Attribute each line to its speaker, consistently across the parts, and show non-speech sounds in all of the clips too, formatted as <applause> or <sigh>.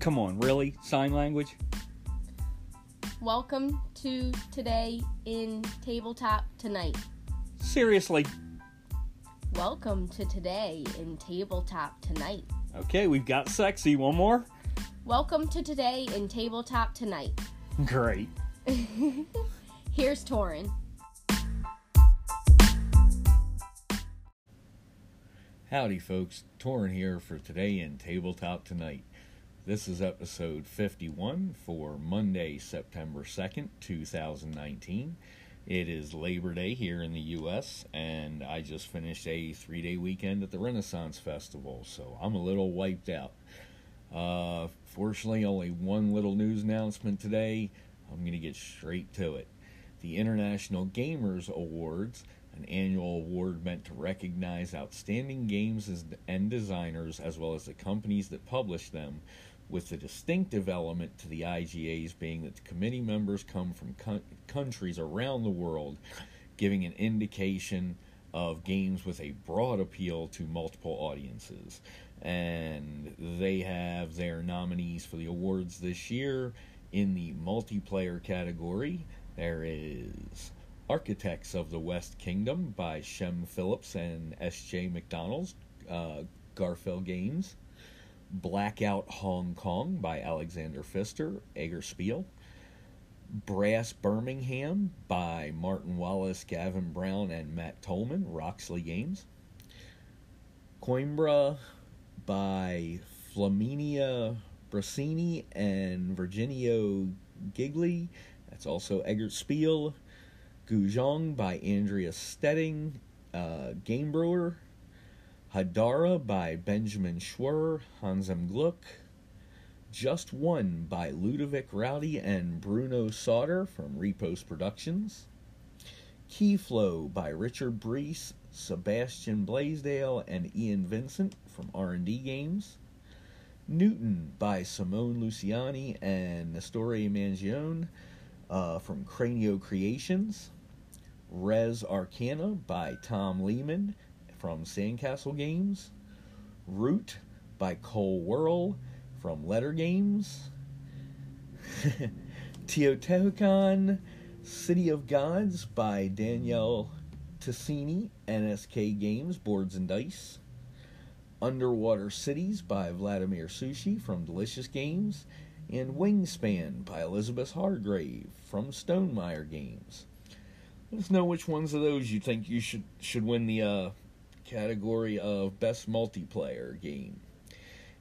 Speaker 1: Come on, really? Sign language?
Speaker 2: Welcome to Today in Tabletop Tonight.
Speaker 1: Seriously?
Speaker 2: Welcome to Today in Tabletop Tonight.
Speaker 1: Okay, we've got sexy. One more?
Speaker 2: Welcome to Today in Tabletop Tonight.
Speaker 1: Great. <laughs>
Speaker 2: Here's Torin.
Speaker 3: Howdy, folks. Torin here for Today in Tabletop Tonight. This is episode 51 for Monday, September 2nd, 2019. It is Labor Day here in the U.S., and I just finished a three day weekend at the Renaissance Festival, so I'm a little wiped out. Uh, fortunately, only one little news announcement today. I'm going to get straight to it. The International Gamers Awards, an annual award meant to recognize outstanding games and designers, as well as the companies that publish them, with the distinctive element to the IGAs being that the committee members come from co- countries around the world, giving an indication of games with a broad appeal to multiple audiences. And they have their nominees for the awards this year in the multiplayer category. There is Architects of the West Kingdom by Shem Phillips and S.J. McDonald's, uh, Garphill Games. Blackout Hong Kong by Alexander Pfister, Eggertspiele. Brass Birmingham by Martin Wallace, Gavin Brown, and Matt Tolman, Roxley Games. Coimbra by Flaminia Brasini and Virginio Gigli. That's also Eggertspiele. Guzhong by Andrea Steding, uh, Game Brewer. Hadara by Benjamin Schwer, Hans im Glück. Just One by Ludovic Roudy and Bruno Sautter from Repos Productions. Keyflow by Richard Breese, Sebastian Bleasdale, and Ian Vincent from R&D Games. Newton by Simone Luciani and Nestore Mangione uh, from Cranio Creations. Res Arcana by Tom Lehman from Sandcastle Games. Root by Cole Wehrle from Leder Games. <laughs> Teotihuacan City of Gods by Daniele Tascini, NSK Games, Boards and Dice. Underwater Cities by Vladimir Suchý from Delicious Games. And Wingspan by Elizabeth Hargrave from Stonemaier Games. Let us know which ones of those you think you should should win the uh, category of Best Multiplayer Game.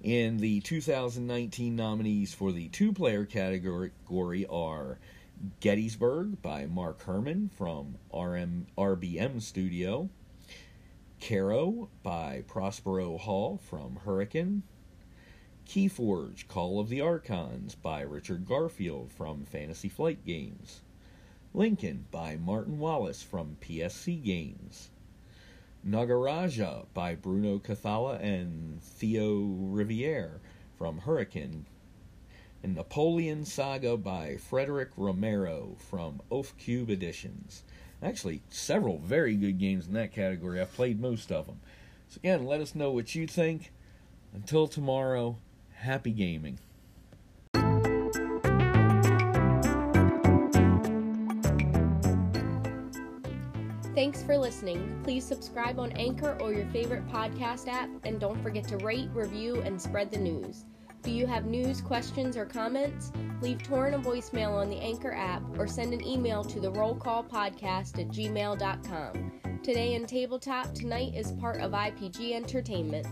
Speaker 3: In the 2019 nominees for the two player category are Gettysburg by Mark Herman from RM, RBM Studio, Caro by Prospero Hall from Hurrican, Keyforge Call of the Archons by Richard Garfield from Fantasy Flight Games, Lincoln by Martin Wallace from PSC Games. Nagaraja by Bruno Cathala and Theo Riviere from Hurrican, and Napoleon Saga by Frederick Romero from Oath Cube Editions. Actually, several very good games in that category. I've played most of them. So, again, let us know what you think. Until tomorrow, happy gaming.
Speaker 2: Thanks for listening. Please subscribe on Anchor or your favorite podcast app, and don't forget to rate, review, and spread the news. Do you have news, questions, or comments? Leave Torin a voicemail on the Anchor app or send an email to the Roll Call Podcast at gmail.com. Today in Tabletop Tonight is part of IPG Entertainment.